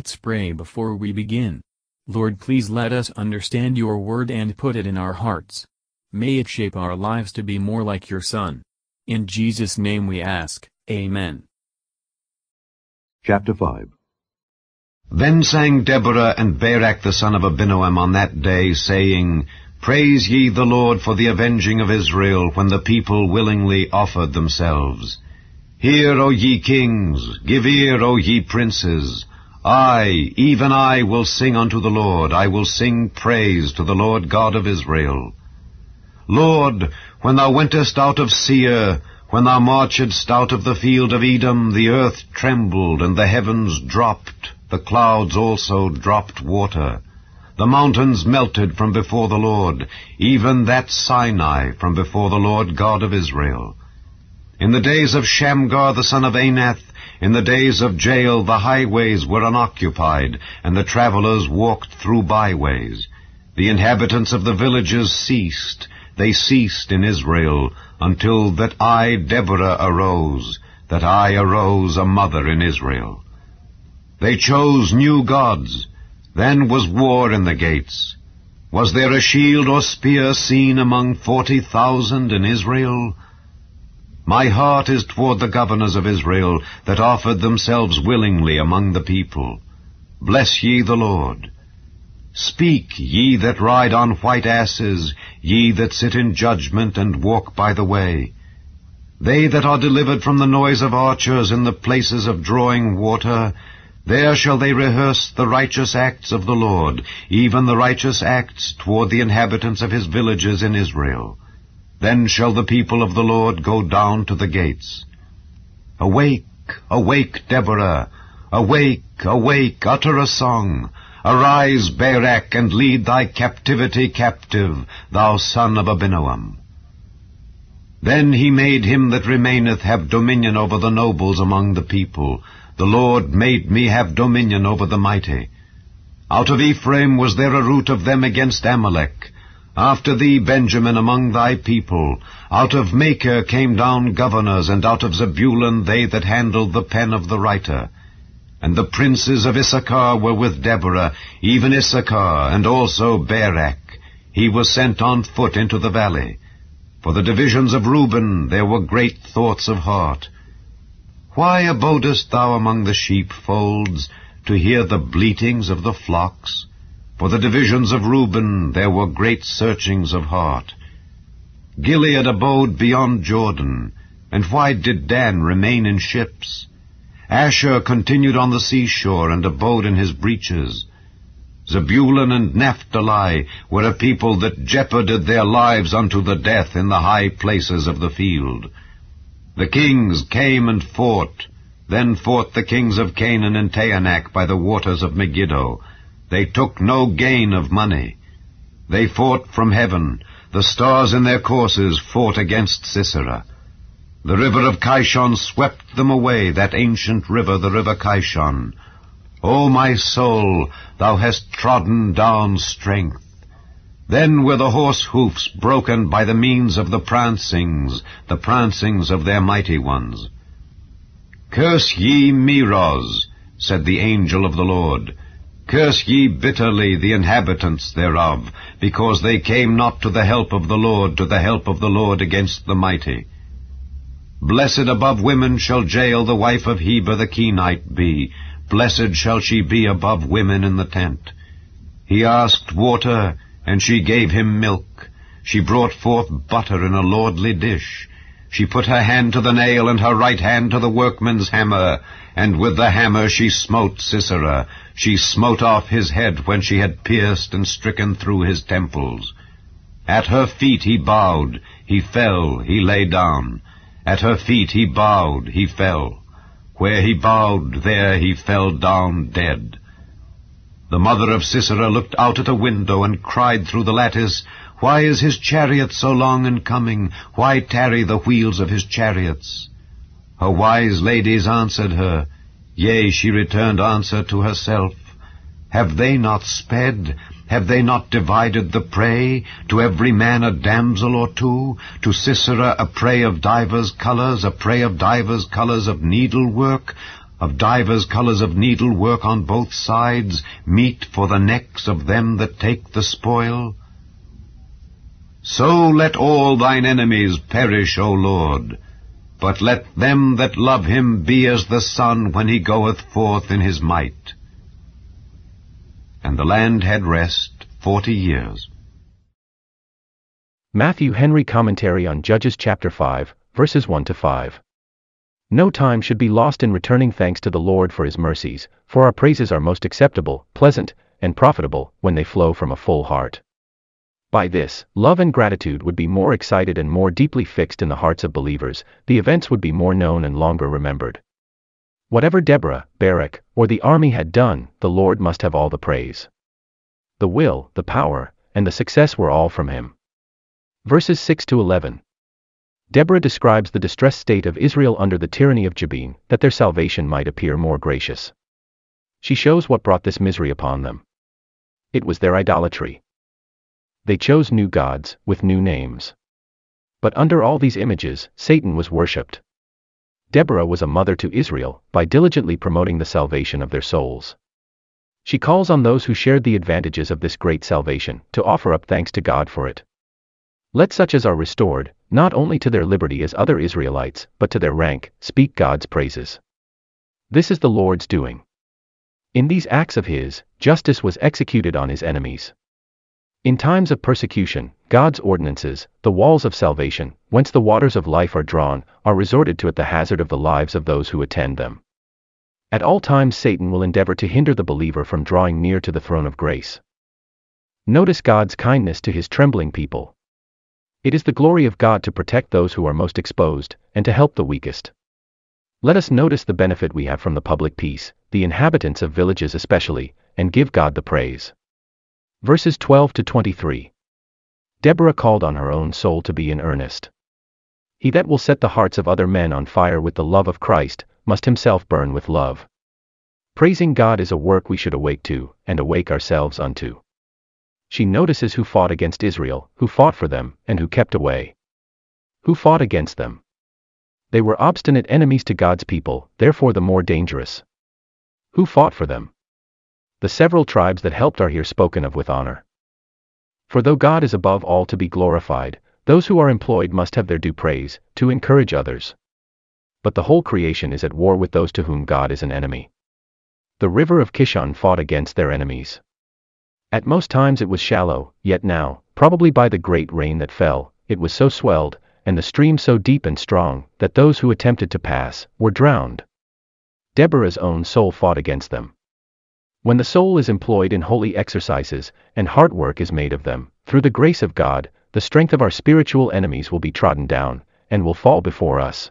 Let's pray before we begin. Lord please let us understand your word and put it in our hearts. May it shape our lives to be more like your Son. In Jesus' name we ask, Amen. Chapter 5 Then sang Deborah and Barak the son of Abinoam on that day, saying, Praise ye the Lord for the avenging of Israel, when the people willingly offered themselves. Hear, O ye kings, give ear, O ye princes. I, even I, will sing unto the Lord, I will sing praise to the Lord God of Israel. Lord, when thou wentest out of Seir, when thou marchedst out of the field of Edom, the earth trembled, and the heavens dropped, the clouds also dropped water. The mountains melted from before the Lord, even that Sinai from before the Lord God of Israel. In the days of Shamgar the son of Anath, in the days of Jael, the highways were unoccupied, and the travelers walked through byways. The inhabitants of the villages ceased, they ceased in Israel, until that I, Deborah, arose, that I arose a mother in Israel. They chose new gods. Then was war in the gates. Was there a shield or spear seen among forty thousand in Israel? My heart is toward the governors of Israel that offered themselves willingly among the people. Bless ye the Lord. Speak, ye that ride on white asses, ye that sit in judgment and walk by the way. They that are delivered from the noise of archers in the places of drawing water, there shall they rehearse the righteous acts of the Lord, even the righteous acts toward the inhabitants of his villages in Israel. Then shall the people of the Lord go down to the gates. Awake, awake, Deborah! Awake, awake, utter a song! Arise, Barak, and lead thy captivity captive, thou son of Abinoam. Then he made him that remaineth have dominion over the nobles among the people. The Lord made me have dominion over the mighty. Out of Ephraim was there a root of them against Amalek. After thee, Benjamin, among thy people. Out of Machir came down governors, and out of Zebulun they that handled the pen of the writer. And the princes of Issachar were with Deborah, even Issachar, and also Barak. He was sent on foot into the valley. For the divisions of Reuben there were great thoughts of heart. Why abodest thou among the sheepfolds, to hear the bleatings of the flocks? For the divisions of Reuben there were great searchings of heart. Gilead abode beyond Jordan, and why did Dan remain in ships? Asher continued on the seashore and abode in his breaches. Zebulun and Naphtali were a people that jeoparded their lives unto the death in the high places of the field. The kings came and fought. Then fought the kings of Canaan and Taanach by the waters of Megiddo. They took no gain of money. They fought from heaven. The stars in their courses fought against Sisera. The river of Kishon swept them away, that ancient river, the river Kishon. O my soul, thou hast trodden down strength. Then were the horse hoofs broken by the means of the prancings, the prancings of their mighty ones. Curse ye Meroz, said the angel of the Lord. Curse ye bitterly the inhabitants thereof, because they came not to the help of the Lord, to the help of the Lord against the mighty. Blessed above women shall Jael the wife of Heber the Kenite be. Blessed shall she be above women in the tent. He asked water, and she gave him milk. She brought forth butter in a lordly dish. She put her hand to the nail, and her right hand to the workman's hammer, and with the hammer she smote Sisera. She smote off his head when she had pierced and stricken through his temples. At her feet he bowed, he fell, he lay down. At her feet he bowed, he fell. Where he bowed, there he fell down dead. The mother of Sisera looked out at a window and cried through the lattice, Why is his chariot so long in coming? Why tarry the wheels of his chariots? Her wise ladies answered her, Yea, she returned answer to herself. Have they not sped? Have they not divided the prey? To every man a damsel or two? To Sisera a prey of divers colors, a prey of divers colors of needlework? of divers colours of needlework on both sides, meet for the necks of them that take the spoil? So let all thine enemies perish, O Lord, but let them that love him be as the sun when he goeth forth in his might. And the land had rest forty years. Matthew Henry Commentary on Judges chapter 5, verses 1 to 5. No time should be lost in returning thanks to the Lord for his mercies, for our praises are most acceptable, pleasant, and profitable when they flow from a full heart. By this, love and gratitude would be more excited and more deeply fixed in the hearts of believers, the events would be more known and longer remembered. Whatever Deborah, Barak, or the army had done, the Lord must have all the praise. The will, the power, and the success were all from him. Verses 6 to 11. Deborah describes the distressed state of Israel under the tyranny of Jabin, that their salvation might appear more gracious. She shows what brought this misery upon them. It was their idolatry. They chose new gods, with new names. But under all these images, Satan was worshipped. Deborah was a mother to Israel, by diligently promoting the salvation of their souls. She calls on those who shared the advantages of this great salvation, to offer up thanks to God for it. Let such as are restored, not only to their liberty as other Israelites, but to their rank, speak God's praises. This is the Lord's doing. In these acts of His, justice was executed on His enemies. In times of persecution, God's ordinances, the walls of salvation, whence the waters of life are drawn, are resorted to at the hazard of the lives of those who attend them. At all times Satan will endeavor to hinder the believer from drawing near to the throne of grace. Notice God's kindness to his trembling people. It is the glory of God to protect those who are most exposed, and to help the weakest. Let us notice the benefit we have from the public peace, the inhabitants of villages especially, and give God the praise. Verses 12 to 23. Deborah called on her own soul to be in earnest. He that will set the hearts of other men on fire with the love of Christ, must himself burn with love. Praising God is a work we should awake to, and awake ourselves unto she notices who fought against Israel, who fought for them, and who kept away. Who fought against them? They were obstinate enemies to God's people, therefore the more dangerous. Who fought for them? The several tribes that helped are here spoken of with honor. For though God is above all to be glorified, those who are employed must have their due praise, to encourage others. But the whole creation is at war with those to whom God is an enemy. The river of Kishon fought against their enemies. At most times it was shallow, yet now, probably by the great rain that fell, it was so swelled, and the stream so deep and strong, that those who attempted to pass, were drowned. Deborah's own soul fought against them. When the soul is employed in holy exercises, and heart work is made of them, through the grace of God, the strength of our spiritual enemies will be trodden down, and will fall before us.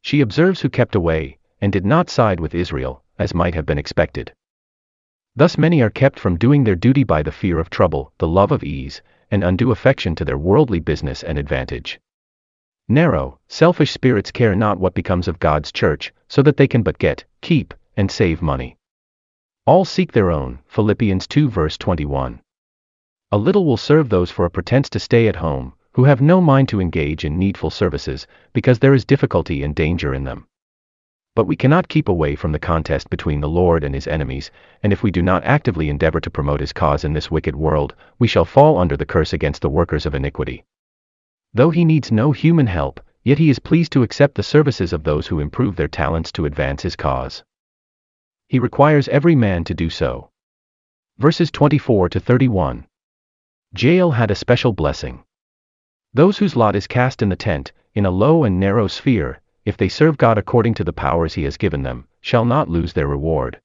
She observes who kept away, and did not side with Israel, as might have been expected. Thus many are kept from doing their duty by the fear of trouble, the love of ease, and undue affection to their worldly business and advantage. Narrow, selfish spirits care not what becomes of God's church, so that they can but get, keep, and save money. All seek their own, Philippians 2 verse 21. A little will serve those for a pretense to stay at home, who have no mind to engage in needful services, because there is difficulty and danger in them. But we cannot keep away from the contest between the Lord and his enemies, and if we do not actively endeavor to promote his cause in this wicked world, we shall fall under the curse against the workers of iniquity. Though he needs no human help, yet he is pleased to accept the services of those who improve their talents to advance his cause. He requires every man to do so. Verses 24 to 31. Jael had a special blessing. Those whose lot is cast in the tent, in a low and narrow sphere, if they serve God according to the powers he has given them, shall not lose their reward.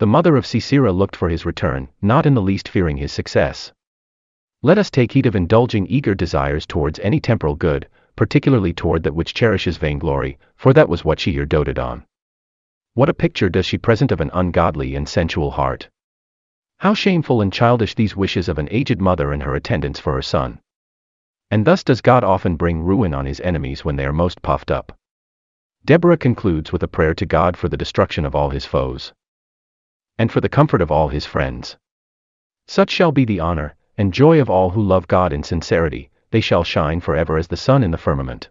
The mother of Sisera looked for his return, not in the least fearing his success. Let us take heed of indulging eager desires towards any temporal good, particularly toward that which cherishes vainglory, for that was what she here doted on. What a picture does she present of an ungodly and sensual heart. How shameful and childish these wishes of an aged mother and her attendants for her son. And thus does God often bring ruin on his enemies when they are most puffed up. Deborah concludes with a prayer to God for the destruction of all his foes. And for the comfort of all his friends. Such shall be the honor and joy of all who love God in sincerity, they shall shine forever as the sun in the firmament.